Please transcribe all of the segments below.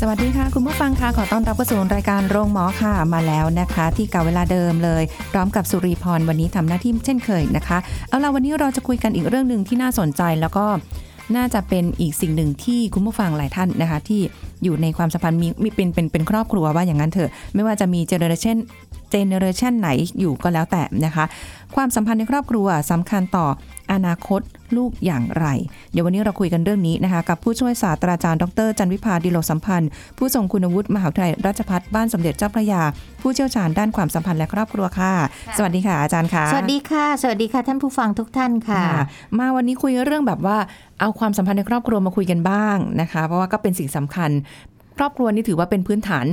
สวัสดีค่ะ คุณผู้ฟังค่ะขอต้อนรับเข้าสู่รายการโรงหมอค่ะมาแล้วนะคะ ที่เก่าเวลาเดิมเลยพร้อมกับสุริพรวันนี้ทำหน้าที่เช่นเคยนะคะเอาล่ะวันนี้เราจะคุยกันอีกเรื่องหนึ่งที่น่าสนใจแล้วก็น่าจะเป็นอีกสิ่งหนึ่งที่คุณผู้ฟังหลายท่านนะคะ ที่อยู่ในความสัมพันธ์มีมีเป็นเป็นเป็นครอบครัวว่าอย่างนั้นเถอะ ไม่ว่าจะมีเจเนอเรชัน เจเนอเรชันไหนอยู่ก็แล้วแต่นะคะ ความสัมพันธ์ในครอบครัวสำคัญต่ออนาคตลูกอย่างไร เดี๋ยววันนี้เราคุยกันเรื่องนี้นะคะ กับผู้ช่วยศาสตราจารย์ดรจันวิพาดิโลสัมพันธ์ ผู้ทรงคุณวุฒิมหาวิทยาลัยราชภัฏบ้านสมเด็จเจ้าพระยา ผู้เชี่ยวชาญด้านความสัมพันธ์และครอบครัวค่ะ สวัสดีค่ะอาจารย์ค่ะ สวัสดีค่ะ สวัสดีค่ะท่านผู้ฟังทุกท่านค่ะค่ะมาวันนี้คุยเรื่องแบบว่าเอาความสัมพันธ์ในครอบครัวมาคุยกันบ้างนะคะ เพราะว่าก็เป็นสิ่งสำคัญ ครอบครัวนี่ถือว่าเป็นพื้นฐาน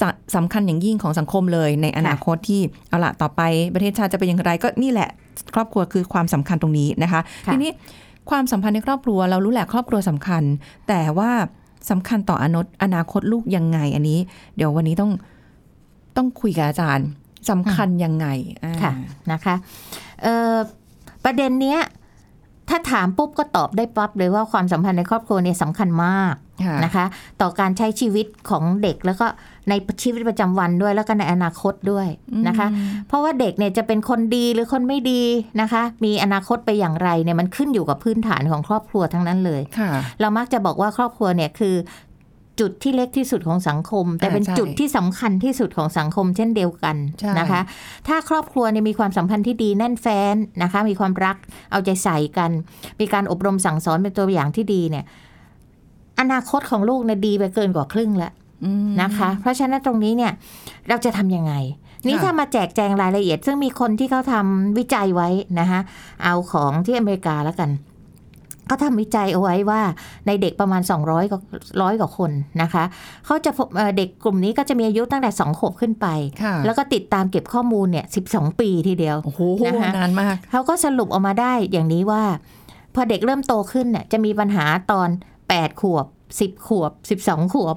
สสำคัญอย่างยิ่งของสังคมเลยในอนาคตที่เอาละต่อไปประเทศชาติจะเป็นอย่างไรก็นี่แหละ ครอบครัวคือความสำคัญตรงนี้นะคะค่ะทีนี้ความสัมพันธ์ในครอบครัวเรารู้แหละครอบครัวสำคัญ แต่ว่าสำคัญต่ออนาคตอนาคตลูกยังไงอันนี้ เดี๋ยววันนี้ต้องต้องคุยกับอาจารย์สำคัญยังไงอ่าค่ะนะคะเอ่อประเด็นเนี้ย ถ้าถามปุ๊บก็ตอบได้ปั๊บเลยว่าความสัมพันธ์ในครอบครัวเนี่ยสำคัญมากค่ะนะคะ ต่อการใช้ชีวิตของเด็กแล้วก็ในชีวิตประจำวันด้วยแล้วก็ในอนาคตด้วยนะคะ เพราะว่าเด็กเนี่ยจะเป็นคนดีหรือคนไม่ดีนะคะ มีอนาคตไปอย่างไรเนี่ยมันขึ้นอยู่กับพื้นฐานของครอบครัวทั้งนั้นเลยค่ะเรามักจะบอกว่าครอบครัวเนี่ยคือ จุดที่เล็กที่สุดของสังคม แต่เป็นใช่จุดที่สำคัญที่สุดของสังคมเช่นเดียวกันใช่นะคะ ถ้าครอบครัวเนี่ยมีความสัมพันธ์ที่ดีแน่นแฟ้นนะคะ มีความรักเอาใจใส่กัน มีการอบรมสั่งสอนเป็นตัวอย่างที่ดีเนี่ย อนาคตของลูกเนี่ยดีไปเกินกว่าครึ่งแล้วอืมนะคะ เพราะฉะนั้นตรงนี้เนี่ย เราจะทำยังไง นี่ค่ะถ้ามาแจกแจงรายละเอียด ซึ่งมีคนที่เขาทำวิจัยไว้นะคะเอาของที่อเมริกาแล้วกัน เขาทำวิจัยเอาไว้ว่าในเด็กประมาณ 200กว่าร้อยกว่าคนนะคะเขาจะพบเอ่อเด็กกลุ่มนี้ก็จะมีอายุตั้งแต่2ขวบขึ้นไปค่ะแล้วก็ติดตามเก็บข้อมูลเนี่ย12 ปีทีเดียวโอ้โหนะคะนานมากเขาก็สรุปออกมาได้อย่างนี้ว่า พอเด็กเริ่มโตขึ้นเนี่ยจะมีปัญหาตอน 8 ขวบ10ขวบ12ขวบ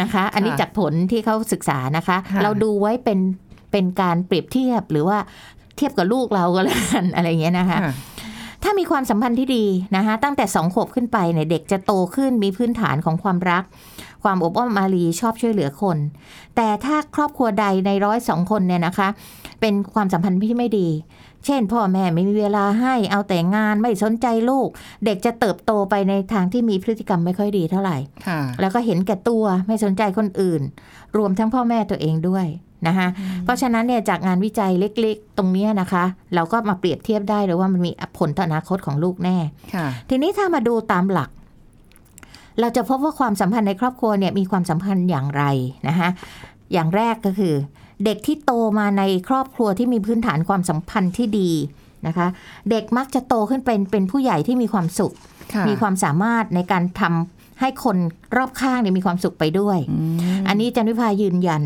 นะคะ อันนี้จากผลที่เขาศึกษานะคะค่ะเราดูไว้เป็นเป็นการเปรียบเทียบหรือว่าเทียบกับลูกเราก็แล้วกันอะไรอย่างเงี้ยนะคะค่ะ ถ้ามีความสัมพันธ์ที่ดีนะคะตั้งแต่สองขวบขึ้นไปเนี่ยเด็กจะโตขึ้นมีพื้นฐานของความรัก ความอบอ้อมอารีชอบช่วยเหลือคน แต่ถ้าครอบครัวใดในร้อยสองคนเนี่ยนะคะ เป็นความสัมพันธ์ที่ไม่ดี เช่น พ่อแม่ไม่มีเวลาให้เอาแต่งานไม่สนใจลูก เด็กจะเติบโตไปในทางที่มีพฤติกรรมไม่ค่อยดีเท่าไหร่ค่ะแล้วก็เห็นแก่ตัวไม่สนใจคนอื่น รวมทั้งพ่อแม่ตัวเองด้วย นะคะเพราะฉะนั้นเนี่ยจากงานวิจัยเล็กๆ ตรงเนี้ยนะคะ เราก็มาเปรียบเทียบได้เลยว่ามันมีผลต่ออนาคตของลูกแน่ค่ะทีนี้ถ้ามาดูตามหลัก เราจะพบว่าความสัมพันธ์ในครอบครัวเนี่ยมีความสัมพันธ์อย่างไรนะคะอย่างแรกก็คือ เด็กที่โตมาในครอบครัวที่มีพื้นฐานความสัมพันธ์ที่ดีนะคะ เด็กมักจะโตขึ้นเป็นเป็นผู้ใหญ่ที่มีความสุขค่ะมีความสามารถในการทำให้คนรอบข้างเนี่ยมีความสุขไปด้วยอืมอันนี้จันวิภายืนยัน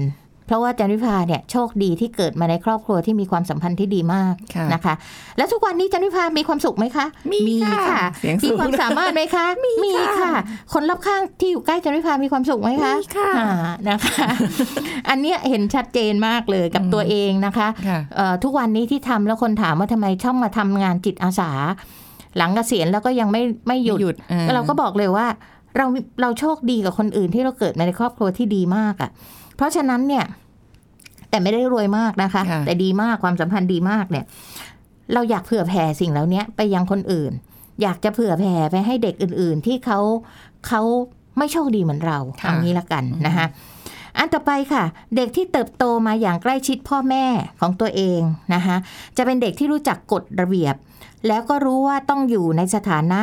เพราะว่าจันวิภาเนี่ยโชคดีที่เกิดมาในครอบครัวที่มีความสัมพันธ์ที่ดีมากค่ะนะคะ แล้วทุกวันนี้จันวิภามีความสุขไหมคะ มีค่ะเสียงสูมีงความสามารถไหมคะ มีค่ะ คนรอบข้างที่อยู่ใกล้จันวิภามีความสุขไหมคะมีค่ะอ่านะคะ อันเนี้ยเห็นชัดเจนมากเลยกับตัวเองนะคะค่ะเอ่อทุกวันนี้ที่ทำแล้วคนถามว่าทำไมชอบมาทำงานจิตอาสา หลังเกษียณแล้วก็ยังไม่ไม่หยุดหยุดอ่าเราก็บอกเลยว่าเราเราโชคดีกับคนอื่นที่เราเกิดมาในครอบครัวที่ดีมากอะ่ะเพ ราะฉะนั้นเนี่ย แต่ไม่ได้รวยมากนะคะค่ะแต่ดีมากความสัมพันธ์ดีมากเนี่ย เราอยากเผื่อแผ่สิ่งเหล่านี้ไปยังคนอื่น อยากจะเผื่อแผ่ไปให้เด็กอื่น ๆ ที่เขาเขาไม่โชคดีเหมือนเราค่ะเอางี้ละกันนะคะอันต่อไปค่ะ เด็กที่เติบโตมาอย่างใกล้ชิดพ่อแม่ของตัวเองนะคะจะเป็นเด็กที่รู้จักกฎระเบียบ แล้วก็รู้ว่าต้องอยู่ในสถานะ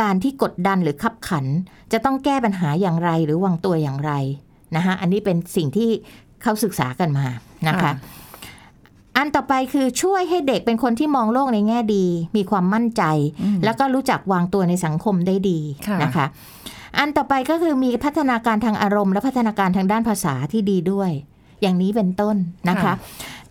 การที่กดดันหรือขับขัน จะต้องแก้ปัญหาอย่างไรหรือวางตัวอย่างไร นะคะอันนี้เป็นสิ่งที่เขาศึกษากันมานะคะค่ะอันต่อไปคือช่วยให้เด็กเป็นคนที่มองโลกในแง่ดี มีความมั่นใจอืมแล้วก็รู้จักวางตัวในสังคมได้ดีค่ะนะคะ อันต่อไปก็คือมีพัฒนาการทางอารมณ์ และพัฒนาการทางด้านภาษาที่ดีด้วย อย่างนี้เป็นต้นนะคะ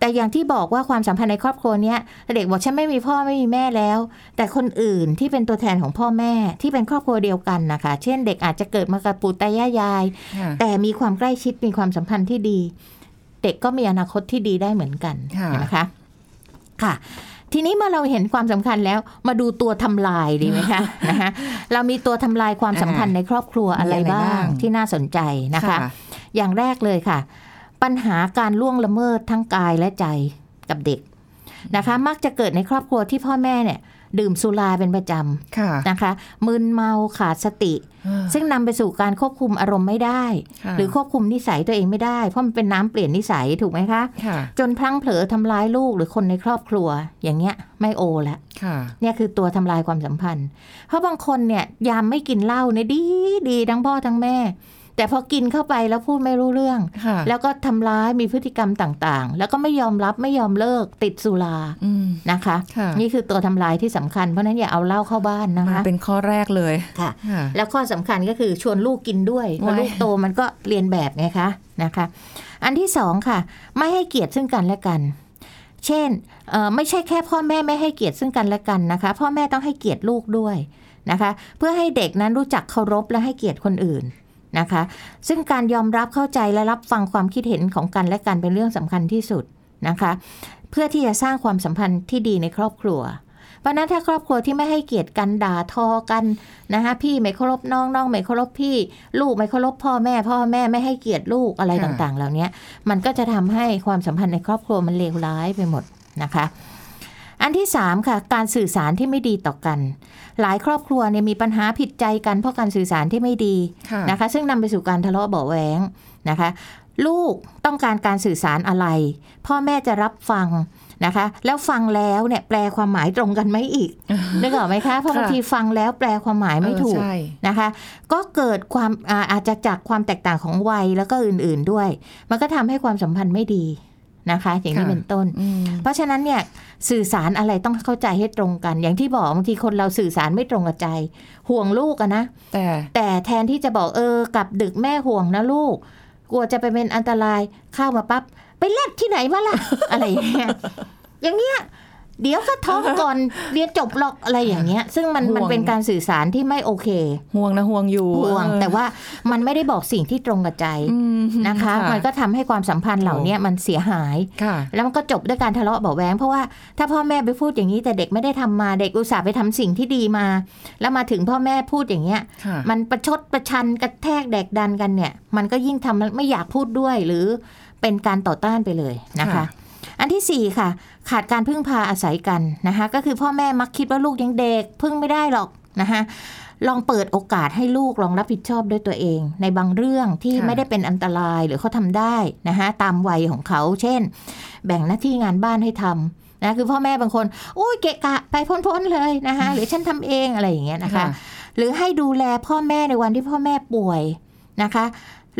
แต่อย่างที่บอกว่าความสัมพันธ์ในครอบครัวเนี้ยเด็กบอกฉันไม่มีพ่อไม่มีแม่แล้ว แต่คนอื่นที่เป็นตัวแทนของพ่อแม่ที่เป็นครอบครัวเดียวกันนะคะ เช่นเด็กอาจจะเกิดมากับปู่ตายายายค่ะแต่มีความใกล้ชิดมีความสัมพันธ์ที่ดี เด็กก็มีอนาคตที่ดีได้เหมือนกันค่ะนะคะ ค่ะ ทีนี้เมื่อเราเห็นความสำคัญแล้วมาดูตัวทำลายดีไหมคะนะคะเรามีตัวทำลายความสัมพันธ์ในครอบครัวอะไรมีอะไรบ้าบ้างงที่น่าสนใจนะคะ อย่างแรกเลยค่ะ ปัญหาการล่วงละเมิดทั้งกายและใจกับเด็กนะคะ มักจะเกิดในครอบครัวที่พ่อแม่เนี่ย ดื่มสุราเป็นประจค่ะำนะคะมึนเมาขาดสติ ซึ่งนำไปสู่การควบคุมอารมณ์ไม่ได้ค่ะหรือควบคุมนิสัยตัวเองไม่ได้ เพราะมันเป็นน้ำเปลี่ยนนิสัยถูกไหมคะค่ะจนพลั้งเผลอทำร้ายลูกหรือคนในครอบครัว อย่างเงี้ยไม่โอละค่ะเนี่ยคือตัวทำลายความสัมพันธ์ เพราะบางคนเนี่ยยามไม่กินเหล้าเนี่ยดีดีทั้งพ่อทั้งแม่ แต่พอกินเข้าไปแล้วพูดไม่รู้เรื่องค่ะแล้วก็ทำร้ายมีพฤติกรรมต่างๆ แล้วก็ไม่ยอมรับไม่ยอมเลิกติดสุราอืมนะคะค่ะนี่คือตัวทำลายที่สำคัญเพราะฉะนั้นอย่าเอาเหล้าเข้าบ้านนะมาคะเป็นข้อแรกเลยค่ะค่ะ แล้วข้อสำคัญก็คือชวนลูกกินด้วยพอไว้ลูกโตมันก็เรียนแบบไงคะนะคะ อันที่สองค่ะ ไม่ให้เกียรติซึ่งกันและกัน เช่นเอ่อไม่ใช่แค่พ่อแม่ไม่ให้เกียรติซึ่งกันและกันนะคะ พ่อแม่ต้องให้เกียรติลูกด้วยนะคะ เพื่อให้เด็กนั้นรู้จักเคารพและให้เกียรติคนอื่น นะคะ ซึ่งการยอมรับเข้าใจและรับฟังความคิดเห็นของกันและกันเป็นเรื่องสำคัญที่สุดนะคะ เพื่อที่จะสร้างความสัมพันธ์ที่ดีในครอบครัวเพราะนั้นถ้าครอบครัวที่ไม่ให้เกียรติกันด่าทอกันนะคะพี่ไม่เคารพน้องน้องไม่เคารพพี่ ลูกไม่เคารพพ่อแม่ พ่อแม่ไม่ให้เกียรติลูกอะไรต่างๆ เหล่านี้มันก็จะทำให้ความสัมพันธ์ในครอบครัวมันเลวร้ายไปหมดนะคะ อันที่สามค่ะ การสื่อสารที่ไม่ดีต่อกัน หลายครอบครัวเนี่ยมีปัญหาผิดใจกันเพราะการสื่อสารที่ไม่ดีค่ะนะคะ ซึ่งนำไปสู่การทะเลาะเบาะแหวงนะคะ ลูกต้องการการสื่อสารอะไร พ่อแม่จะรับฟังนะคะ แล้วฟังแล้วเนี่ยแปลความหมายตรงกันไหมอีกนึกออกไหมคะเพราะบางทีฟังแล้วแปลความหมายไม่ถูกเออใช่นะคะ ก็เกิดความอาอาจจะจากความแตกต่างของวัยแล้วก็อื่นๆด้วย มันก็ทำให้ความสัมพันธ์ไม่ดี นะคะ อย่างนี้ค่ะเป็นต้นอืมเพราะฉะนั้นเนี่ยสื่อสารอะไรต้องเข้าใจให้ตรงกัน อย่างที่บอกบางทีคนเราสื่อสารไม่ตรงกับใจ ห่วงลูกอะนะ แต่แต่แทนที่จะบอกเออกลับดึกแม่ห่วงนะลูก กลัวจะไปเป็นอันตรายเข้ามาปั๊บไปเล่นที่ไหนมาล่ะ อะไรอย่างเงี้ยอย่างเงี้ย เดี๋ยวก็ท้องก่อนเรียนจบหรอกอะไรอย่างเงี้ย ซึ่งมันมันเป็นการสื่อสารที่ไม่โอเค ห่วงนะห่วงอยู่ห่วงเออแต่ว่ามันไม่ได้บอกสิ่งที่ตรงกับใจอืมนะคะ มันก็ทำให้ความสัมพันธ์เหล่านี้มันเสียหายค่ะแล้วมันก็จบด้วยการทะเลาะเบาะแวงเพราะว่าถ้าพ่อแม่ไปพูดอย่างนี้แต่เด็กไม่ได้ทำมาเด็กอุตส่าห์ไปทำสิ่งที่ดีมา แล้วมาถึงพ่อแม่พูดอย่างเงี้ยค่ะมันประชดประชันกระแทกแดกดันกันเนี่ย มันก็ยิ่งทำไม่อยากพูดด้วยหรือเป็นการต่อต้านไปเลยนะคะค่ะ อันที่สี่ค่ะ ขาดการพึ่งพาอาศัยกันนะคะก็คือพ่อแม่มักคิดว่าลูกยังเด็กพึ่งไม่ได้หรอกนะคะลองเปิดโอกาสให้ลูกลองรับผิดชอบด้วยตัวเอง ในบางเรื่องที่ค่ะไม่ได้เป็นอันตรายหรือเขาทำได้นะคะตามวัยของเขา เช่น แบ่งหน้าที่งานบ้านให้ทำนะคือพ่อแม่บางคนโอ้ยเกะกะไปพ้นๆเลยนะคะหรือฉันทำเองอะไรอย่างเงี้ยนะคะ หรือให้ดูแลพ่อแม่ในวันที่พ่อแม่ป่วยนะคะ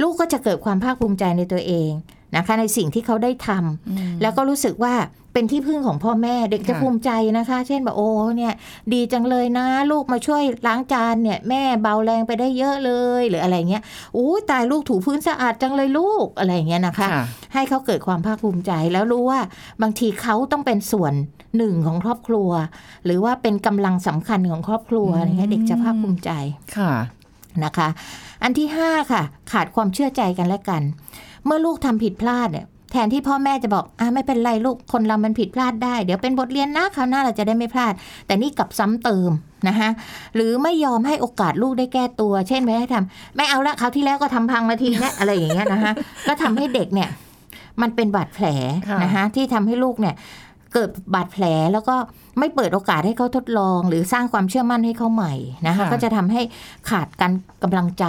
ลูกก็จะเกิดความภาคภูมิใจในตัวเอง นะคะในสิ่งที่เขาได้ทำอืมแล้วก็รู้สึกว่าเป็นที่พึ่งของพ่อแม่เด็กจะค่ะภูมิใจนะคะ เช่นแบบโอ้เนี่ยดีจังเลยนะ ลูกมาช่วยล้างจานเนี่ยแม่เบาแรงไปได้เยอะเลยหรืออะไรเงี้ยอู้ตายลูกถูพื้นสะอาดจังเลยลูกอะไรอย่างเงี้ยนะคะค่ะให้เขาเกิดความภาคภูมิใจแล้วรู้ว่าบางทีเขาต้องเป็นส่วนหนึ่งของครอบครัว หรือว่าเป็นกำลังสำคัญของครอบครัวอะไรเงี้ยเด็กจะภาคภูมิใจค่ะนะคะ อันที่5ค่ะ ขาดความเชื่อใจกันและกัน เมื่อลูกทำผิดพลาดเนี่ยแทนที่พ่อแม่จะบอกอ่าไม่เป็นไรลูกคนเรามันผิดพลาดได้ เดี๋ยวเป็นบทเรียนนะคราวหน้าเราจะได้ไม่พลาด แต่นี่กลับซ้ำเติมนะคะหรือไม่ยอมให้โอกาสลูกได้แก้ตัว เช่นไม่ให้ทำไม่เอาละคราวที่แล้วก็ทำพังมาทีนะอะไรอย่างเงี้ยนะคะก็ทำให้เด็กเนี่ยมันเป็นบาดแผลค่ะนะคะที่ทำให้ลูกเนี่ย เกิดบาดแผลแล้วก็ไม่เปิดโอกาสให้เขาทดลอง หรือสร้างความเชื่อมั่นให้เขาใหม่นะคะค่ะก็จะทำให้ขาดการกำลังใจ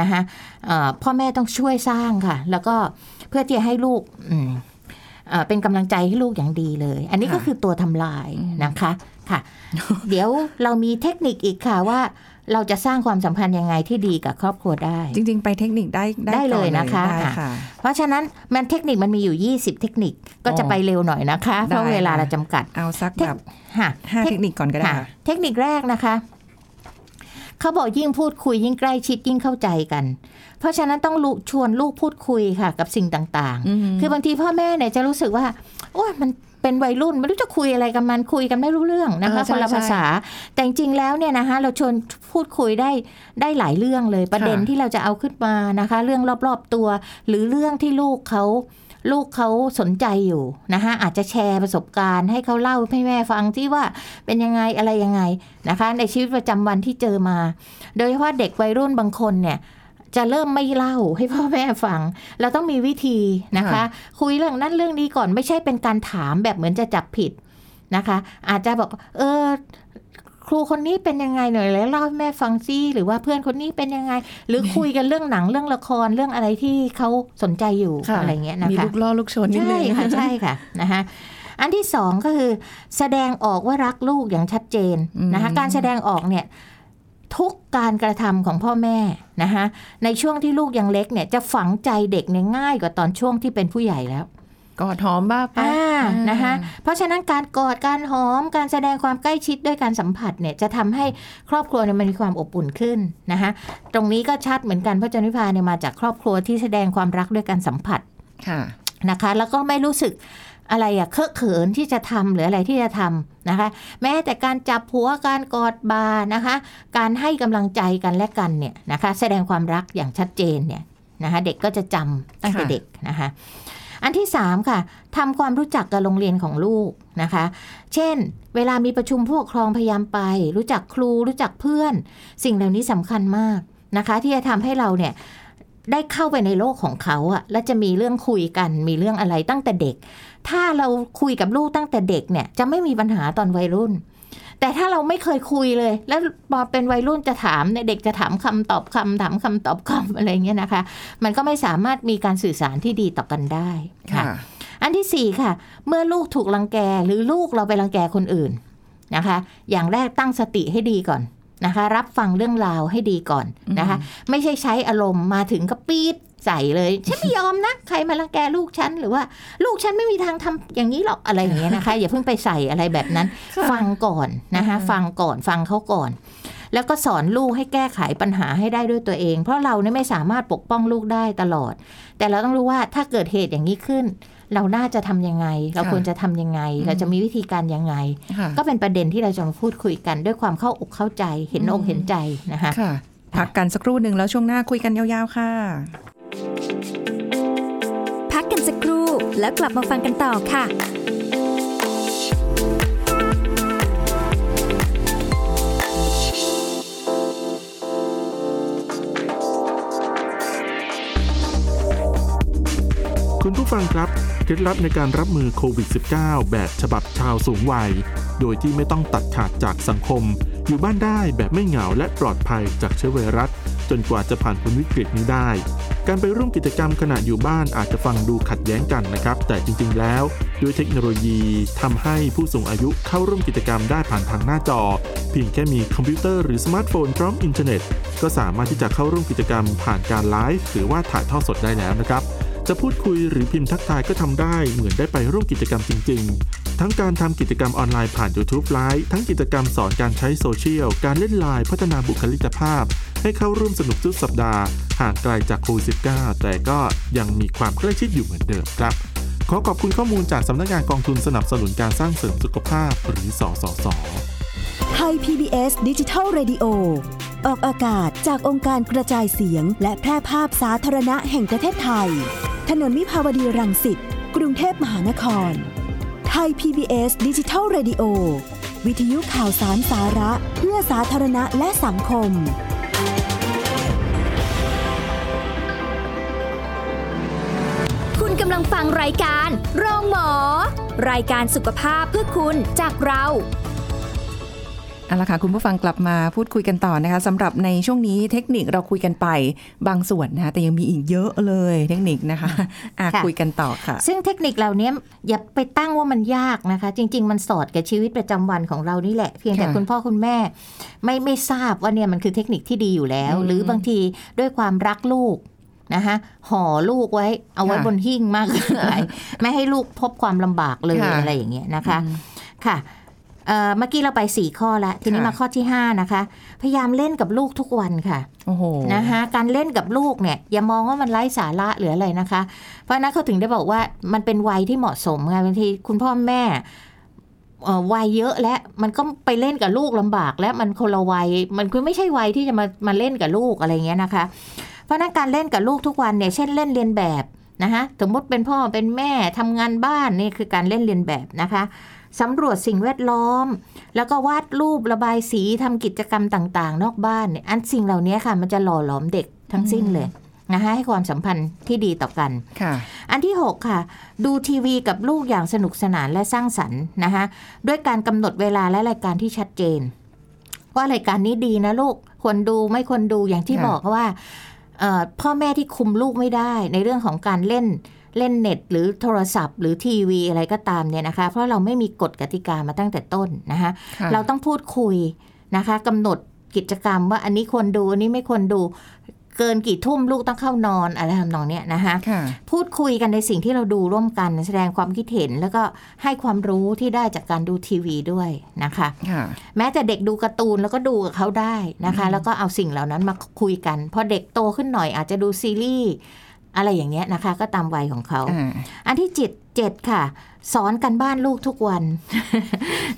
นะคะเอ่อพ่อแม่ต้องช่วยสร้างค่ะ แล้วก็เพื่อที่จะให้ลูกอืมเอ่อเป็นกำลังใจให้ลูกอย่างดีเลย อันนี้ก็คือตัวทำลายนะคะค่ะ เดี๋ยวเรามีเทคนิคอีกค่ะว่า เราจะสร้างความสัมพันธ์ยังไงที่ดีกับครอบครัวได้ จริง ๆ ไปเทคนิคได้ได้เลยก่อนะคะได้อะค่ะเพราะฉะนั้นมันเทคนิคมันมีอยู่ 20 เทคนิคก็จะอ๋อไปเร็วหน่อยนะคะ เพราะได้เวลาค่ะเราจำกัดเอาสักเทคแบบค่ะห้าเทเทคคนิคก่อนก็ได้ค่ะค่ะเทคนิคแรกนะคะเขาบอกยิ่งพูดคุยยิ่งใกล้ชิดยิ่งเข้าใจกัน เพราะฉะนั้นต้องลุชวนลูกพูดคุยค่ะ กับสิ่งต่างอืมๆคือบางทีพ่อแม่เนี่ยจะรู้สึกว่าโอ้ยมัน เป็นวัยรุ่นไม่รู้จะคุยอะไรกับมันคุยกันไม่รู้เรื่องนะคะเออใช่คนละภาษา แต่จริงๆแล้วเนี่ยนะคะเราชวนพูดคุยได้ได้หลายเรื่องเลยประเด็นค่ะที่เราจะเอาขึ้นมานะคะ เรื่องรอบๆตัว หรือเรื่องที่ลูกเขาลูกเขาสนใจอยู่นะคะอาจจะแชร์ประสบการณ์ให้เขาเล่าให้แม่ฟังที่ว่าเป็นยังไงอะไรยังไงนะคะ ในชีวิตประจำวันที่เจอมา โดยเฉพาะเด็กวัยรุ่นบางคนเนี่ย จะเริ่มไม่เล่าให้พ่อแม่ฟัง เราต้องมีวิธีนะคะค่ะคุยเรื่องนั้นเรื่องนี้ก่อนไม่ใช่เป็นการถามแบบเหมือนจะจับผิดนะคะ อาจจะบอกเออครูคนนี้เป็นยังไงหน่อยแล้วเล่าให้แม่ฟังซิหรือว่าเพื่อนคนนี้เป็นยังไง หรือคุยกันเรื่องหนังเรื่องละครเรื่องอะไรที่เขาสนใจอยู่ค่ะอะไรเงี้ยนะมีคะลูกล่อลูกชนนิดใช่นึงค่ะใช่ค่ะนะคะอันที่สองก็คือ แสดงออกว่ารักลูกอย่างชัดเจนนะคะอืมการแสดงออกเนี่ย ทุกการกระทำของพ่อแม่นะคะในช่วงที่ลูกยังเล็กเนี่ยจะฝังใจเด็กเนี่ยง่ายกว่าตอนช่วงที่เป็นผู้ใหญ่แล้วกอดหอมบ้าปะอ่าอ่านะคะเพราะฉะนั้นการกอดการหอมการแสดงความใกล้ชิดด้วยการสัมผัสเนี่ยจะทำให้ครอบครัวเนี่ยมันมีความอบอุ่นขึ้นนะคะตรงนี้ก็ชัดเหมือนกันเพราะจันวิพาเนี่ยมาจากครอบครัวที่แสดงความรักด้วยการสัมผัสค่ะนะคะ แล้วก็ไม่รู้สึกอะไรอะเคอะเขินที่จะทำหรืออะไรที่จะทำ นะคะ แม้แต่การจับหัวการกอดบานะคะ การให้กำลังใจกันและกันเนี่ยนะคะ แสดงความรักอย่างชัดเจนเนี่ยนะคะเด็กก็จะจำตั้งแต่เด็กนะคะอันที่สามค่ะทำความรู้จักกับโรงเรียนของลูกนะคะ เช่น เวลามีประชุมผู้ปกครองพยายามไป รู้จักครูรู้จักเพื่อน สิ่งเหล่านี้สำคัญมากนะคะ ที่จะทำให้เราเนี่ยได้เข้าไปในโลกของเขาอะและจะมีเรื่องคุยกัน มีเรื่องอะไรตั้งแต่เด็ก ถ้าเราคุยกับลูกตั้งแต่เด็กเนี่ย จะไม่มีปัญหาตอนวัยรุ่น แต่ถ้าเราไม่เคยคุยเลย แล้วพอเป็นวัยรุ่นจะถามเนี่ยเด็กจะถามคำตอบคำถามคำตอบคำอะไรเงี้ยนะคะ มันก็ไม่สามารถมีการสื่อสารที่ดีต่อกันได้ค่ะค่ะ อันที่สี่ค่ะ เมื่อลูกถูกรังแกหรือลูกเราไปรังแกคนอื่นนะคะ อย่างแรกตั้งสติให้ดีก่อนนะคะ รับฟังเรื่องราวให้ดีก่อนนะคะ ไม่ใช่ใช้อารมณ์มาถึงก็ปี๊ด ใส่เลยฉันไม่ยอมนะ ใครมารังแกลูกฉันหรือว่า ลูกฉันไม่มีทางทำอย่างนี้หรอกอะไรอย่างเงี้ยนะคะ อย่าเพิ่งไปใส่อะไรแบบนั้นค่ะฟังก่อนนะคะฟังก่อนฟังเขาก่อน แล้วก็สอนลูกให้แก้ไขปัญหาให้ได้ด้วยตัวเอง เพราะเราเนี่ยไม่สามารถปกป้องลูกได้ตลอด แต่เราต้องรู้ว่าถ้าเกิดเหตุอย่างนี้ขึ้น เราน่าจะทำยังไง เราควรจะทำยังไง เราจะมีวิธีการยังไงค่ะก็เป็นประเด็นที่เราจะมาพูดคุยกันด้วยความเข้าอกเข้าใจ เห็นอกเห็นใจนะคะค่ะพักกันสักครู่หนึ่งแล้วช่วงหน้าคุยกันยาวๆค่ะพักกัน สักครู่ แล้วกลับมาฟังกันต่อค่ะคุณผู้ฟังครับเคล็ดลับในการรับมือโควิด -19 แบบฉบับชาวสูงวัย โดยที่ไม่ต้องตัดขาดจากสังคม อยู่บ้านได้แบบไม่เหงาและปลอดภัยจากเชื้อไวรัส จนกว่าจะผ่านพ้นวิกฤตนี้ได้ การไปร่วมกิจกรรมขณะอยู่บ้านอาจจะฟังดูขัดแย้งกันนะครับ แต่จริง ๆ แล้วด้วยเทคโนโลยีทำให้ผู้สูงอายุเข้าร่วมกิจกรรมได้ผ่านทางหน้าจอ เพียงแค่มีคอมพิวเตอร์หรือสมาร์ทโฟนพร้อมอินเทอร์เน็ต ก็สามารถที่จะเข้าร่วมกิจกรรมผ่านการไลฟ์หรือว่าถ่ายทอดสดได้แล้วนะครับ จะพูดคุยหรือพิมพ์ทักทายก็ทำได้เหมือนได้ไปร่วมกิจกรรมจริง ๆทั้งการทำกิจกรรมออนไลน์ผ่าน YouTube ไลฟ์ทั้งกิจกรรมสอนการใช้โซเชียล การเล่นไลน์พัฒนาบุคลิกภาพ ให้เข้าร่วมสนุกทุกสัปดาห์ห่างไกลจากโควิด -19 แต่ก็ยังมีความใกล้ชิดอยู่เหมือนเดิมครับ ขอขอบคุณข้อมูลจากสำนักงานกองทุนสนับสนุนการสร้างเสริมสุขภาพหรือสสสไทย PBS ดิจิทัล Radio ออกอากาศจากองค์การกระจายเสียง และแพร่ภาพสาธารณะแห่งประเทศไทย ถนนมิภาวดีรังสิต กรุงเทพมหานคร ไทย PBS ดิจิทัล Radio วิทยุข่าวสารสาระ เพื่อสาธารณะและสังคมำลังฟังรายการโรงหมอ รายการสุขภาพเพื่อคุณจากเราเอาละค่ะคุณผู้ฟังกลับมาพูดคุยกันต่อนะคะสำหรับในช่วงนี้เทคนิคเราคุยกันไปบางส่วนนะคะแต่ยังมีอีกเยอะเลยเทคนิคนะคะอะค่ะคุยกันต่อค่ะ ซึ่งเทคนิคเหล่านี้อย่าไปตั้งว่ามันยากนะคะ จริง ๆ มันสอดกับชีวิตประจำวันของเรานี่แหละ เพียงแต่ค่ะคุณพ่อคุณแม่ ไม่ไม่ทราบว่าเนี่ยมันคือเทคนิคที่ดีอยู่แล้วอืมหรือบางทีด้วยความรักลูก นะคะห่อลูกไว้เอาไว้ค่ะบนหิ้งมากเกินไปไม่ให้ลูกพบความลำบากเลยค่ะอะไรอย่างเงี้ยนะคะ ค่ะเอ่อเมื่อกี้เราไปสี่ข้อแล้วทีนี้ค่ะมาข้อที่ห้านะคะ พยายามเล่นกับลูกทุกวันค่ะโอ้โหนะคะการเล่นกับลูกเนี่ยอย่ามองว่ามันไร้สาระหรืออะไรนะคะ เพราะฉะนั้นเขาถึงได้บอกว่ามันเป็นวัยที่เหมาะสมไงบางทีคุณพ่อแม่เอ่อวัยเยอะและมันก็ไปเล่นกับลูกลำบาก และมันคนละวัยมันคือไม่ใช่วัยที่จะมามาเล่นกับลูกอะไรเงี้ยนะคะเพ ราะฉะนั้นการเล่นกับลูกทุกวันเนี่ยเช่นเล่นเรียนแบบนะคะสมมติเป็นพ่อเป็นแม่ทำงานบ้านนี่คือการเล่นเรียนแบบนะคะสำรวจสิ่งแวดล้อม แล้วก็วาดรูประบายสีทำกิจกรรมต่างๆ นอกบ้านเนี่ยอันสิ่งเหล่านี้ค่ะ มันจะหล่อหลอมเด็กทั้งสิ้นเลยนะคะให้ความสัมพันธ์ที่ดีต่อกันค่ะอันที่ 6 ค่ะ ดูทีวีกับลูกอย่างสนุกสนานและสร้างสรรค์นะคะด้วยการกำหนดเวลาและรายการที่ชัดเจน ว่ารายการนี้ดีนะลูกควรดูไม่ควรดูอย่างที่ค่ะบอกว่าเอ่อ พ่อแม่ที่คุมลูกไม่ได้ในเรื่องของการเล่นเล่นเน็ต หรือโทรศัพท์ หรือทีวีอะไรก็ตามเนี่ยนะคะ เพราะเราไม่มีกฎกติกามาตั้งแต่ต้นนะคะค่ะเราต้องพูดคุยนะคะกำหนดกิจกรรมว่าอันนี้ควรดูอันนี้ไม่ควรดู เกินกี่ทุ่มลูกต้องเข้านอนอะไรทำนองเนี้ยนะคะค่ะพูดคุยกันในสิ่งที่เราดูร่วมกันแสดงความคิดเห็น แล้วก็ให้ความรู้ที่ได้จากการดูทีวีด้วยนะคะค่ะแม้แต่เด็กดูการ์ตูนแล้วก็ดูกับเขาได้นะคะ แล้วก็เอาสิ่งเหล่านั้นมาคุยกันพอเด็กโตขึ้นหน่อยอาจจะดูซีรีส์อะไรอย่างเงี้ยนะคะ ก็ตามวัยของเขาอ่าอันที่เจ็ดเจ็ดค่ะ สอนกันบ้านลูกทุกวัน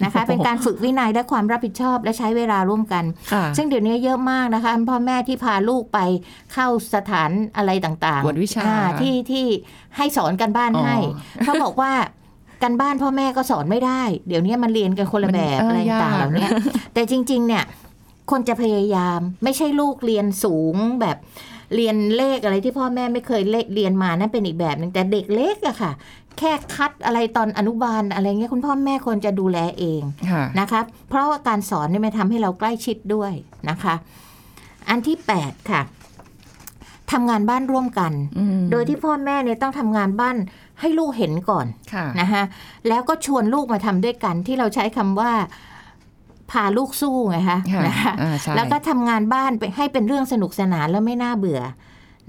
นะคะ เป็นการฝึกวินัยและความรับผิดชอบและใช้เวลาร่วมกันค่ะซึ่งเดี๋ยวนี้เยอะมากนะคะพ่อแม่ที่พาลูกไปเข้าสถานอะไรต่างกวดวิชาอ่ที่ที่ให้สอนกันบ้านอ๋อให้เขาบอกว่ากันบ้านพ่อแม่ก็สอนไม่ได้ เดี๋ยวนี้มันเรียนกันคนละมันแบบเอออะไรต่างยากๆเหล่านี้แต่จริง ๆ เนี่ย คนจะพยายามไม่ใช่ลูกเรียนสูงแบบเรียนเลขอะไรที่พ่อแม่ไม่เคยเลเรียนมานั่นเป็นอีกแบบหนึ่งแต่เด็กเล็กอะค่ะ แค่คัดอะไรตอนอนุบาลอะไรเงี้ยคุณพ่อแม่ควรจะดูแลเองค่ะนะคะเพราะว่าการสอนเนี่ยมันทำให้เราใกล้ชิดด้วยนะคะ อันที่8ค่ะทำงานบ้านร่วมกันอืมโดยที่พ่อแม่เนี่ยต้องทำงานบ้านให้ลูกเห็นก่อนค่ะนะคะแล้วก็ชวนลูกมาทำด้วยกัน ที่เราใช้คำว่าพาลูกสู้ไงคะค่ะนะคะอ่าใช่แล้วก็ทำงานบ้านไปให้เป็นเรื่องสนุกสนานแล้วไม่น่าเบื่อ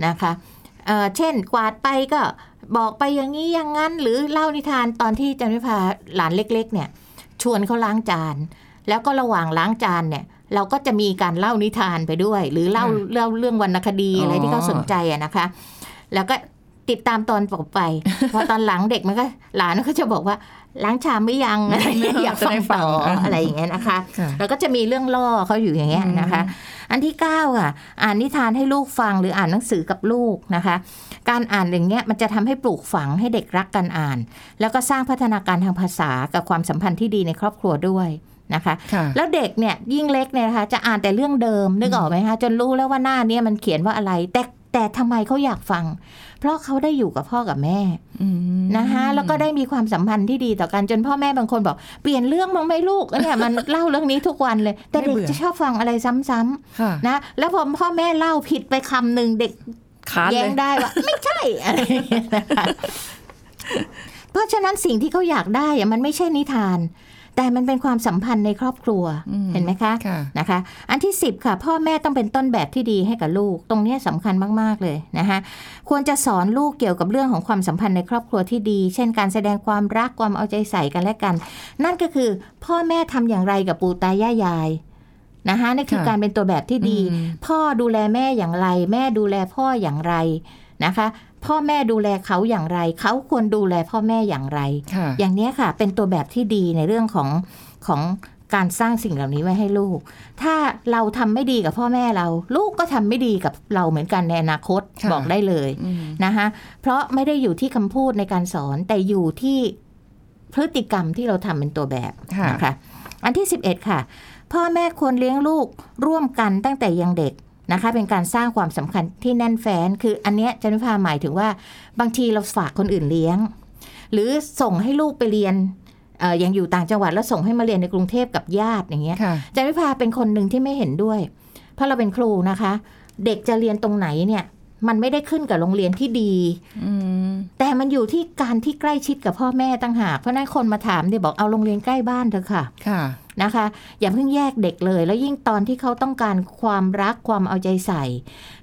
นะคะเอ่อเช่นกวาดไปก็ บอกไปอย่างนี้อย่างนั้น หรือเล่านิทานตอนที่จันวิพาหลานเล็ก ๆ เนี่ย ชวนเขาล้างจาน แล้วก็ระหว่างล้างจานเนี่ย เราก็จะมีการเล่านิทานไปด้วย หรือเล่าค่ะเล่าเรื่องวรรณคดีอะไรอ๋อที่เขาสนใจอะนะคะ แล้วก็ ติดตามตอนต่อไป พอตอนหลังเด็กมันก็ หลานก็จะบอกว่าล้างชามไม่ยังอะไรอย่างเงี้ยอยากฟังต่ออะไรอย่างเงี้ยนะคะค่ะแล้วก็จะมีเรื่องล่อเขาอยู่อย่างเงี้ยนะคะ อันที่เก้าค่ะ อ่านนิทานให้ลูกฟังหรืออ่านหนังสือกับลูกนะคะ การอ่านอย่างเงี้ยมันจะทำให้ปลูกฝังให้เด็กรักการอ่าน แล้วก็สร้างพัฒนาการทางภาษากับความสัมพันธ์ที่ดีในครอบครัวด้วยนะคะค่ะแล้วเด็กเนี่ยยิ่งเล็กเนี่ยนะคะจะอ่านแต่เรื่องเดิมนึกออกไหมคะจนรู้แล้วว่าหน้าเนี้มันเขียนว่าอะไร แต่ แต่ทำไมเขาอยากฟัง เพราะเขาได้อยู่กับพ่อกับแม่อืมนะคะแล้วก็ได้มีความสัมพันธ์ที่ดีต่อกันจนพ่อแม่บางคนบอก เปลี่ยนเรื่องมั้งไหมลูกเนี่ยมันเล่าเรื่องนี้ทุกวันเลย แต่เด็กจะชอบฟังอะไรซ้ำๆค่ะนะแล้วพอพ่อแม่เล่าผิดไปคำหนึ่งเด็กค้านแย้เลงยได้ว่าไม่ใช่อะไรอย่างเงี้ยนะคะเพราะฉะนั้นสิ่งที่เขาอยากได้อะมันไม่ใช่นิทาน แต่มันเป็นความสัมพันธ์ในครอบครัวอืมเห็นไหมคะค่ะนะคะ อันที่สิบค่ะ พ่อแม่ต้องเป็นต้นแบบที่ดีให้กับลูก ตรงเนี้ยสำคัญมากๆเลยนะคะควรจะสอนลูกเกี่ยวกับเรื่องของความสัมพันธ์ในครอบครัวที่ดี เช่นการแสดงความรักความเอาใจใส่กันและกัน นั่นก็คือ พ่อแม่ทำอย่างไรกับปู่ตายายยายนะคะนั่นคือค่ะการเป็นตัวแบบที่ดีอืมพ่อดูแลแม่อย่างไร แม่ดูแลพ่ออย่างไรนะคะ พ่อแม่ดูแลเขาอย่างไร เขาควรดูแลพ่อแม่อย่างไรค่ะอย่างเนี้ยค่ะ เป็นตัวแบบที่ดีในเรื่องของของการสร้างสิ่งเหล่านี้ไว้ให้ลูก ถ้าเราทำไม่ดีกับพ่อแม่เรา ลูกก็ทำไม่ดีกับเราเหมือนกันในอนาคตค่ะบอกได้เลยอืมนะคะเพราะไม่ได้อยู่ที่คำพูดในการสอนแต่อยู่ที่พฤติกรรมที่เราทำเป็นตัวแบบค่ะนะคะอันที่ 11 ค่ะ พ่อแม่ควรเลี้ยงลูกร่วมกันตั้งแต่ยังเด็ก นะคะเป็นการสร้างความสำคัญที่แน่นแฟ้นคืออันเนี้ยจันวิพาหมายถึงว่าบางทีเราฝากคนอื่นเลี้ยง หรือส่งให้ลูกไปเรียนเอ่อยังอยู่ต่างจังหวัดแล้วส่งให้มาเรียนในกรุงเทพกับญาติอย่างเงี้ยค่ะอาจารย์วิภาเป็นคนหนึ่งที่ไม่เห็นด้วย เพราะเราเป็นครูนะคะ เด็กจะเรียนตรงไหนเนี่ย มันไม่ได้ขึ้นกับโรงเรียนที่ดีอืมแต่มันอยู่ที่การที่ใกล้ชิดกับพ่อแม่ตั้งหากเพราะฉะนั้นคนมาถามเนี่ยบอกเอาโรงเรียนใกล้บ้านเถอะค่ะค่ะนะคะ อย่าเพิ่งแยกเด็กเลย แล้วยิ่งตอนที่เขาต้องการความรักความเอาใจใส่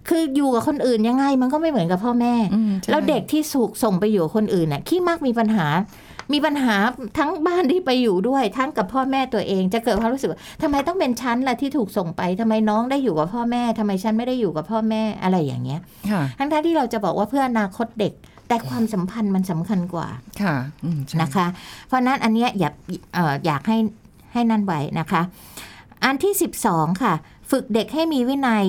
คืออยู่กับคนอื่นยังไงมันก็ไม่เหมือนกับพ่อแม่อืมใช่แล้วเด็กที่สูกส่งไปอยู่กับคนอื่นน่ะขี้มักมีปัญหา มีปัญหาทั้งบ้านที่ไปอยู่ด้วย ทั้งกับพ่อแม่ตัวเอง จะเกิดความรู้สึกว่าทำไมต้องเป็นฉันล่ะที่ถูกส่งไปทำไมน้องได้อยู่กับพ่อแม่ทำไมฉันไม่ได้อยู่กับพ่อแม่อะไรอย่างเงี้ยค่ะทั้งๆที่เราจะบอกว่าเพื่ออนาคตเด็กแต่ความสัมพันธ์มันสำคัญกว่า ค่ะอืมใช่นะคะ เพราะฉะนั้นอันเนี้ยอยากเอ่ออยากให้ให้นั่นไว้นะคะ อันที่ 12 ค่ะ ฝึกเด็กให้มีวินัย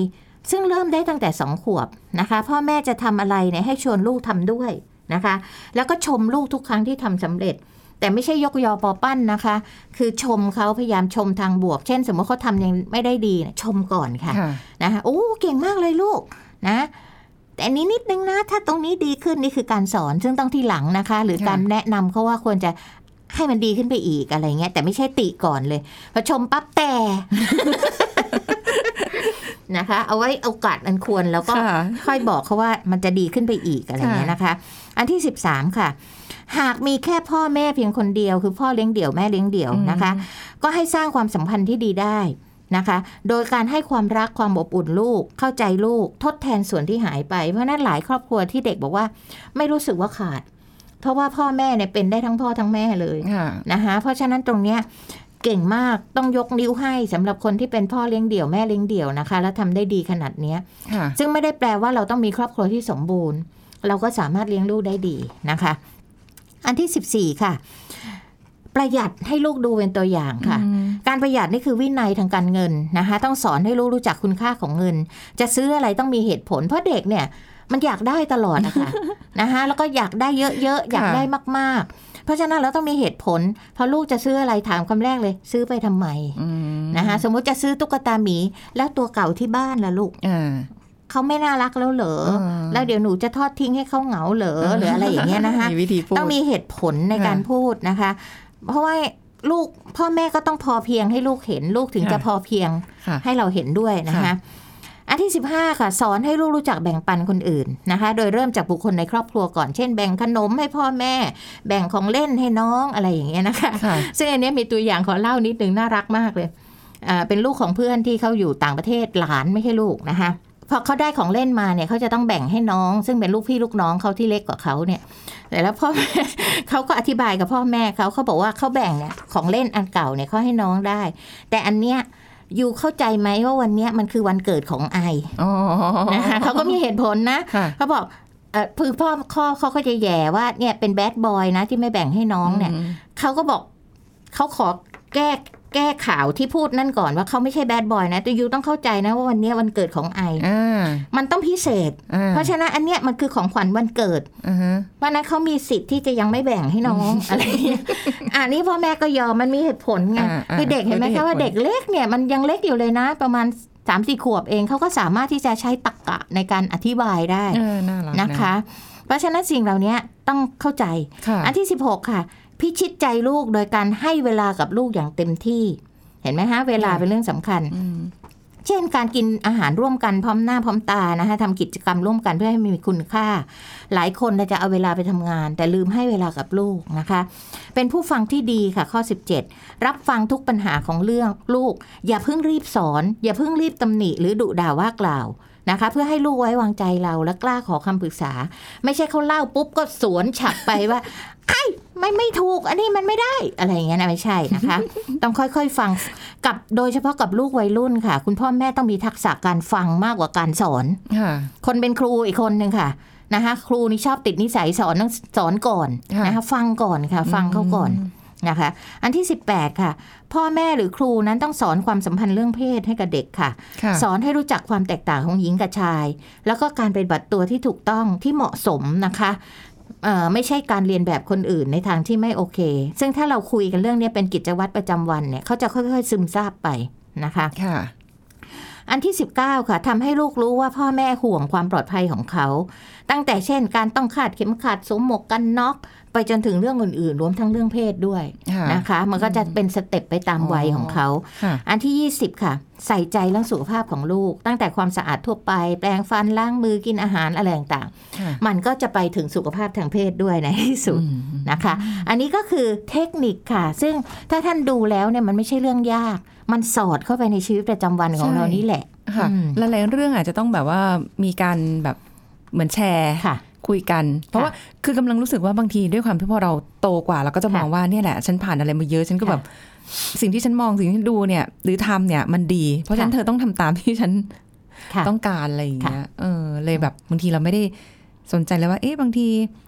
ซึ่งเริ่มได้ตั้งแต่2ขวบนะคะ พ่อแม่จะทำอะไรเนี่ยให้ชวนลูกทำด้วย นะคะ แล้วก็ชมลูกทุกครั้งที่ทำสำเร็จ แต่ไม่ใช่ยกยอปอปั้นนะคะ คือชมเขาพยายามชมทางบวก เช่น สมมติเขาทำยังไม่ได้ดีเนี่ยชมก่อนค่ะค่ะนะคะโอ้เก่งมากเลยลูกนะแต่อันนี้นิดนึงนะ ถ้าตรงนี้ดีขึ้นนี่คือการสอนซึ่งต้องที่หลังนะคะ หรือค่ะการแนะนำเขาว่าควรจะให้มันดีขึ้นไปอีกอะไรเงี้ยแต่ไม่ใช่ติก่อนเลยพอชมปั๊บแต่นะคะ เอาไว้โอกาสอันควรแล้วก็ค่ะค่อยบอกเขาว่ามันจะดีขึ้นไปอีกอะไรเงี้ยนะคะ อันที่ 13 ค่ะ หากมีแค่พ่อแม่เพียงคนเดียว คือพ่อเลี้ยงเดี่ยวแม่เลี้ยงเดี่ยวนะคะ ก็ให้สร้างความสัมพันธ์ที่ดีได้นะคะ โดยการให้ความรักความอบอุ่นลูก เข้าใจลูก ทดแทนส่วนที่หายไป เพราะฉะนั้นหลายครอบครัวที่เด็กบอกว่า ไม่รู้สึกว่าขาด เพราะว่าพ่อแม่เนี่ยเป็นได้ทั้งพ่อทั้งแม่เลยค่ะนะคะเพราะฉะนั้นตรงเนี้ยเก่งมากต้องยกนิ้วให้สำหรับคนที่เป็นพ่อเลี้ยงเดี่ยวแม่เลี้ยงเดี่ยวนะคะ แล้วทำได้ดีขนาดเนี้ยค่ะซึ่งไม่ได้แปลว่าเราต้องมีครอบครัวที่สมบูรณ์ เราก็สามารถเลี้ยงลูกได้ดีนะคะ อันที่ 14 ค่ะประหยัดให้ลูกดูเป็นตัวอย่างค่ะอืมการประหยัดนี่คือวินัยทางการเงินนะคะ ต้องสอนให้ลูกรู้จักคุณค่าของเงิน จะซื้ออะไรต้องมีเหตุผล เพราะเด็กเนี่ยมันอยากได้ตลอดนะคะนะคะแล้วก็อยากได้เยอะๆอยากได้มากๆ เพราะฉะนั้นเราต้องมีเหตุผล พอลูกจะซื้ออะไรถามคำแรกเลย ซื้อไปทำไมอืมนะคะสมมุติจะซื้อตุ๊กตาหมีแล้วตัวเก่าที่บ้านล่ะลูกอ่า เขาไม่น่ารักแล้วเหรอเออแล้วเดี๋ยวหนูจะทอดทิ้งให้เขาเหงาเหรอหรืออะไรอย่างเงี้ยนะคะมีวิธีพูดต้องมีเหตุผลในการค่ะพูดนะคะ เพราะว่าลูกพ่อแม่ก็ต้องพอเพียงให้ลูกเห็นลูกถึงค่ะจะพอเพียงค่ะให้เราเห็นด้วยนะคะค่ะอันที่ 15 ค่ะ สอนให้ลูกรู้จักแบ่งปันคนอื่นนะคะ โดยเริ่มจากบุคคลในครอบครัวก่อน เช่นแบ่งขนมให้พ่อแม่ แบ่งของเล่นให้น้องอะไรอย่างเงี้ยนะคะค่ะซึ่งอันเนี้ยมีตัวอย่างขอเล่านิดนึงน่ารักมากเลยอ่าเป็นลูกของเพื่อนที่เขาอยู่ต่างประเทศหลานไม่ใช่ลูกนะคะ พอเขาได้ของเล่นมาเนี่ยเขาจะต้องแบ่งให้น้อง ซึ่งเป็นลูกพี่ลูกน้องเขาที่เล็กกว่าเขาเนี่ยแต่แล้วพ่อเขาก็อธิบายกับพ่อแม่เขาเขาบอกว่าเขาแบ่งเนี่ยของเล่นอันเก่าเนี่ยเขาให้น้องได้ แต่อันเนี้ยอยู่เข้าใจไหมว่าวันเนี้ยมันคือวันเกิดของไออ๋อนะคะเขาก็มีเหตุผลนะค่ะเขาบอกเออคือพ่อข้อเขาก็จะแย่ว่าเนี่ยเป็นแบดบอยนะที่ไม่แบ่งให้น้องเนี่ยมเขาก็บอกเขาขอแก้ แก้ข่าวที่พูดนั่นก่อนว่าเขาไม่ใช่แบดบอยนะแต่ยูต้องเข้าใจนะว่าวันเนี้ยวันเกิดของไออ่ามันต้องพิเศษอ่าเพราะฉะนั้นอันเนี้ยมันคือของขวัญวันเกิดอ่าฮะเพราะฉะนั้นเขามีสิทธิ์ที่จะยังไม่แบ่งให้น้องอะไรอย่างเงี้ยอ่านี่พ่อแม่ก็ยอมมันมีเหตุผลไงอ่าอ่าคือเด็กเห็นไหมไม่ได้คะว่าเหตุผลเด็กเล็กเนี่ยมันยังเล็กอยู่เลยนะ ประมาณสามสี่ขวบเองเขาก็สามารถที่จะใช้ตรรกะในการอธิบายได้เออน่ารักนะคะ เพราะฉะนั้นสิ่งเหล่านี้ต้องเข้าใจค่ะอันที่ 16 ค่ะ พิชิตใจลูกโดยการให้เวลากับลูกอย่างเต็มที่ เห็นไหมฮะ เวลาเป็นเรื่องสำคัญอืมเช่นการกินอาหารร่วมกันพร้อมหน้าพร้อมตานะคะทำกิจกรรมร่วมกันเพื่อให้มีคุณค่า หลายคนน่ะจะเอาเวลาไปทำงาน แต่ลืมให้เวลากับลูกนะคะ เป็นผู้ฟังที่ดีค่ะข้อ 17 รับฟังทุกปัญหาของเรื่องลูก อย่าเพิ่งรีบสอน อย่าเพิ่งรีบตำหนิหรือดุด่าว่ากล่าว นะคะ เพื่อให้ลูกไว้วางใจเราและกล้าขอคำปรึกษา ไม่ใช่เขาเล่าปุ๊บก็สวนฉับไปว่าไอ้ไม่ไม่ถูก อันนี้มันไม่ได้อะไรอย่างเงี้ยนะไม่ใช่นะคะ ต้องค่อยๆฟังกับโดยเฉพาะกับลูกวัยรุ่นค่ะ คุณพ่อแม่ต้องมีทักษะการฟังมากกว่าการสอนค่ะคนเป็นครูอีกคนหนึ่งค่ะนะคะ ครูนี่ชอบติดนิสัยสอนต้องสอนก่อนค่ะนะคะ ฟังก่อนค่ะ ฟังเขาก่อน นะคะ อันที่ 18 ค่ะ พ่อแม่หรือครูนั้นต้องสอนความสัมพันธ์เรื่องเพศให้กับเด็กค่ะค่ะสอนให้รู้จักความแตกต่างของหญิงกับชาย แล้วก็การปฏิบัติตัวที่ถูกต้องที่เหมาะสมนะคะเอ่อไม่ใช่การเรียนแบบคนอื่นในทางที่ไม่โอเค ซึ่งถ้าเราคุยกันเรื่องนี้เป็นกิจวัตรประจำวันเนี่ยเขาจะค่อยๆ ซึมซาบไปนะคะค่ะอันที่ 19 ค่ะทำให้ลูกรู้ว่าพ่อแม่ห่วงความปลอดภัยของเขา ตั้งแต่เช่น การต้องคาดเข็มขัดสวมหมวกกันน็อก ไปจนถึงเรื่องอื่นๆ รวมทั้งเรื่องเพศด้วยค่ะนะคะ มันก็จะเป็นสเต็ปไปตามวัยของเขาค่ะอันที่ 20 ค่ะ ใส่ใจเรื่องสุขภาพของลูก ตั้งแต่ความสะอาดทั่วไป แปรงฟันล้างมือกินอาหารอะไรต่างค่ะๆมันก็จะไปถึงสุขภาพทางเพศด้วยในที่สุดอืมนะคะ อันนี้ก็คือเทคนิคค่ะ ซึ่งถ้าท่านดูแล้วเนี่ยมันไม่ใช่เรื่องยาก มันสอดเข้าไปในชีวิตประจำวันของใช่เรานี่แหละค่ะอืมหลายๆเรื่องอาจจะต้องแบบว่ามีการแบบเหมือนแชร์ ค่ะคุยกัน เพราะว่าคือกำลังรู้สึกว่าบางทีด้วยความที่พอเราโตกว่าเราก็จะมองค่ะว่าเนี่ยแหละ ฉันผ่านอะไรมาเยอะฉันก็แบบสิ่งที่ฉันมองสิ่งที่ฉันดูเนี่ย หรือทำเนี่ยมันดี เพราะฉะนั้นค่ะเธอต้องทำตามที่ฉันค่ะต้องการอะไรอย่างเงี้ยเออเลยแบบบางทีเราไม่ได้สนใจเลยว่าเอ๊ะบางที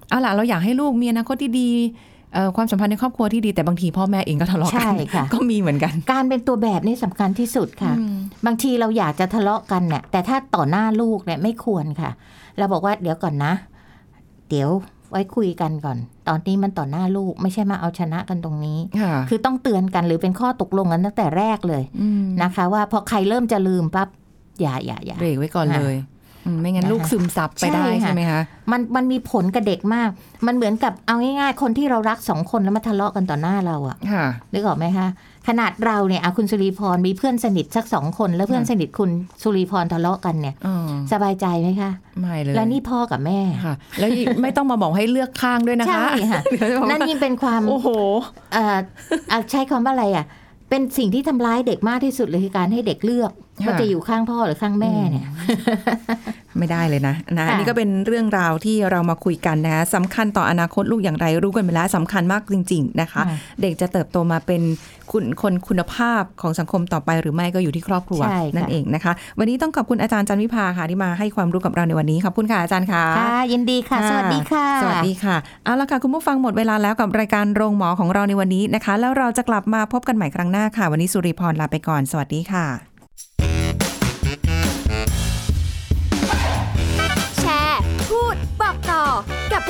เอาล่ะเราอยากให้ลูกมีอนาคตที่ดีเอ่อความสัมพันธ์ในครอบครัวที่ดีแต่บางทีพ่อแม่เองก็ทะเลาะกัใช่ค่ะก็มีเหมือนกัน การเป็นตัวแบบนี่สำคัญที่สุดค่ะอืมบางทีเราอยากจะทะเลาะกันเนี่ยแต่ถ้าต่อหน้าลูกเนี่ยไม่ควรค่ะ เราบอกว่าเดี๋ยวก่อนนะ เดี๋ยวไว้คุยกันก่อน ตอนนี้มันต่อหน้าลูกไม่ใช่มาเอาชนะกันตรงนี้ค่ะคือต้องเตือนกันหรือเป็นข้อตกลงกันตั้งแต่แรกเลยมนะคะ ว่าพอใครเริ่มจะลืมปั๊บอย่าอย่าอย่าเบรกไว้ก่อนเลยอืม ไม่งั้นนะคะลูกซึมซับไปได้ใช่ค่ะใช่ไหมคะมันมันมีผลกับเด็กมาก มันเหมือนกับเอาง่ายๆ คนที่เรารักสองคนแล้วมาทะเลาะกันต่อหน้าเราอะค่ะนึกออกไหมคะขนาดเราเนี่ยอะคุณสุริพรมีเพื่อนสนิทสักสองคน แล้วเพื่อนสนิทคุณสุริพรทะเลาะกันเนี่ยอ๋อสบายใจไหมคะไม่เลยแล้วนี่พ่อกับแม่ค่ะ แล้วยิ่งไม่ต้องมาบอกให้เลือกข้างด้วยนะคะใช่ค่ะเดี๋ยวจะบอกนั่นว่ายิ่งเป็นความโอ้โหเอ่ออะใช้คำว่าอะไรอะเป็นสิ่งที่ทำร้ายเด็กมากที่สุดเลยคือการให้เด็กเลือกค่ะ ว่าจะอยู่ข้างพ่อหรือข้างแม่เนี่ยไม่ได้เลยนะนะค่ะอันนี้ก็เป็นเรื่องราวที่เรามาคุยกันนะคะสำคัญต่ออนาคตลูกอย่างไรรู้กันไปแล้วสำคัญมากจริง ๆ นะคะค่ะเด็กจะเติบโตมาเป็นคุณคนคุณภาพของสังคมต่อไปหรือไม่ก็อยู่ที่ครอบครัวใช่ค่ะนั่นเองนะคะ วันนี้ต้องขอบคุณอาจารย์จันวิภาค่ะที่มาให้ความรู้กับเราในวันนี้ขอบคุณค่ะอาจารย์ค่ะค่ะยินดีค่ะ สวัสดีค่ะ สวัสดีค่ะเอาละค่ะคุณผู้ฟังหมดเวลาแล้วกับรายการโรงหมอของเราในวันนี้นะคะ แล้วเราจะกลับมาพบกันใหม่ครั้งหน้าค่ะ วันนี้สุริพรลาไปก่อน สวัสดีค่ะ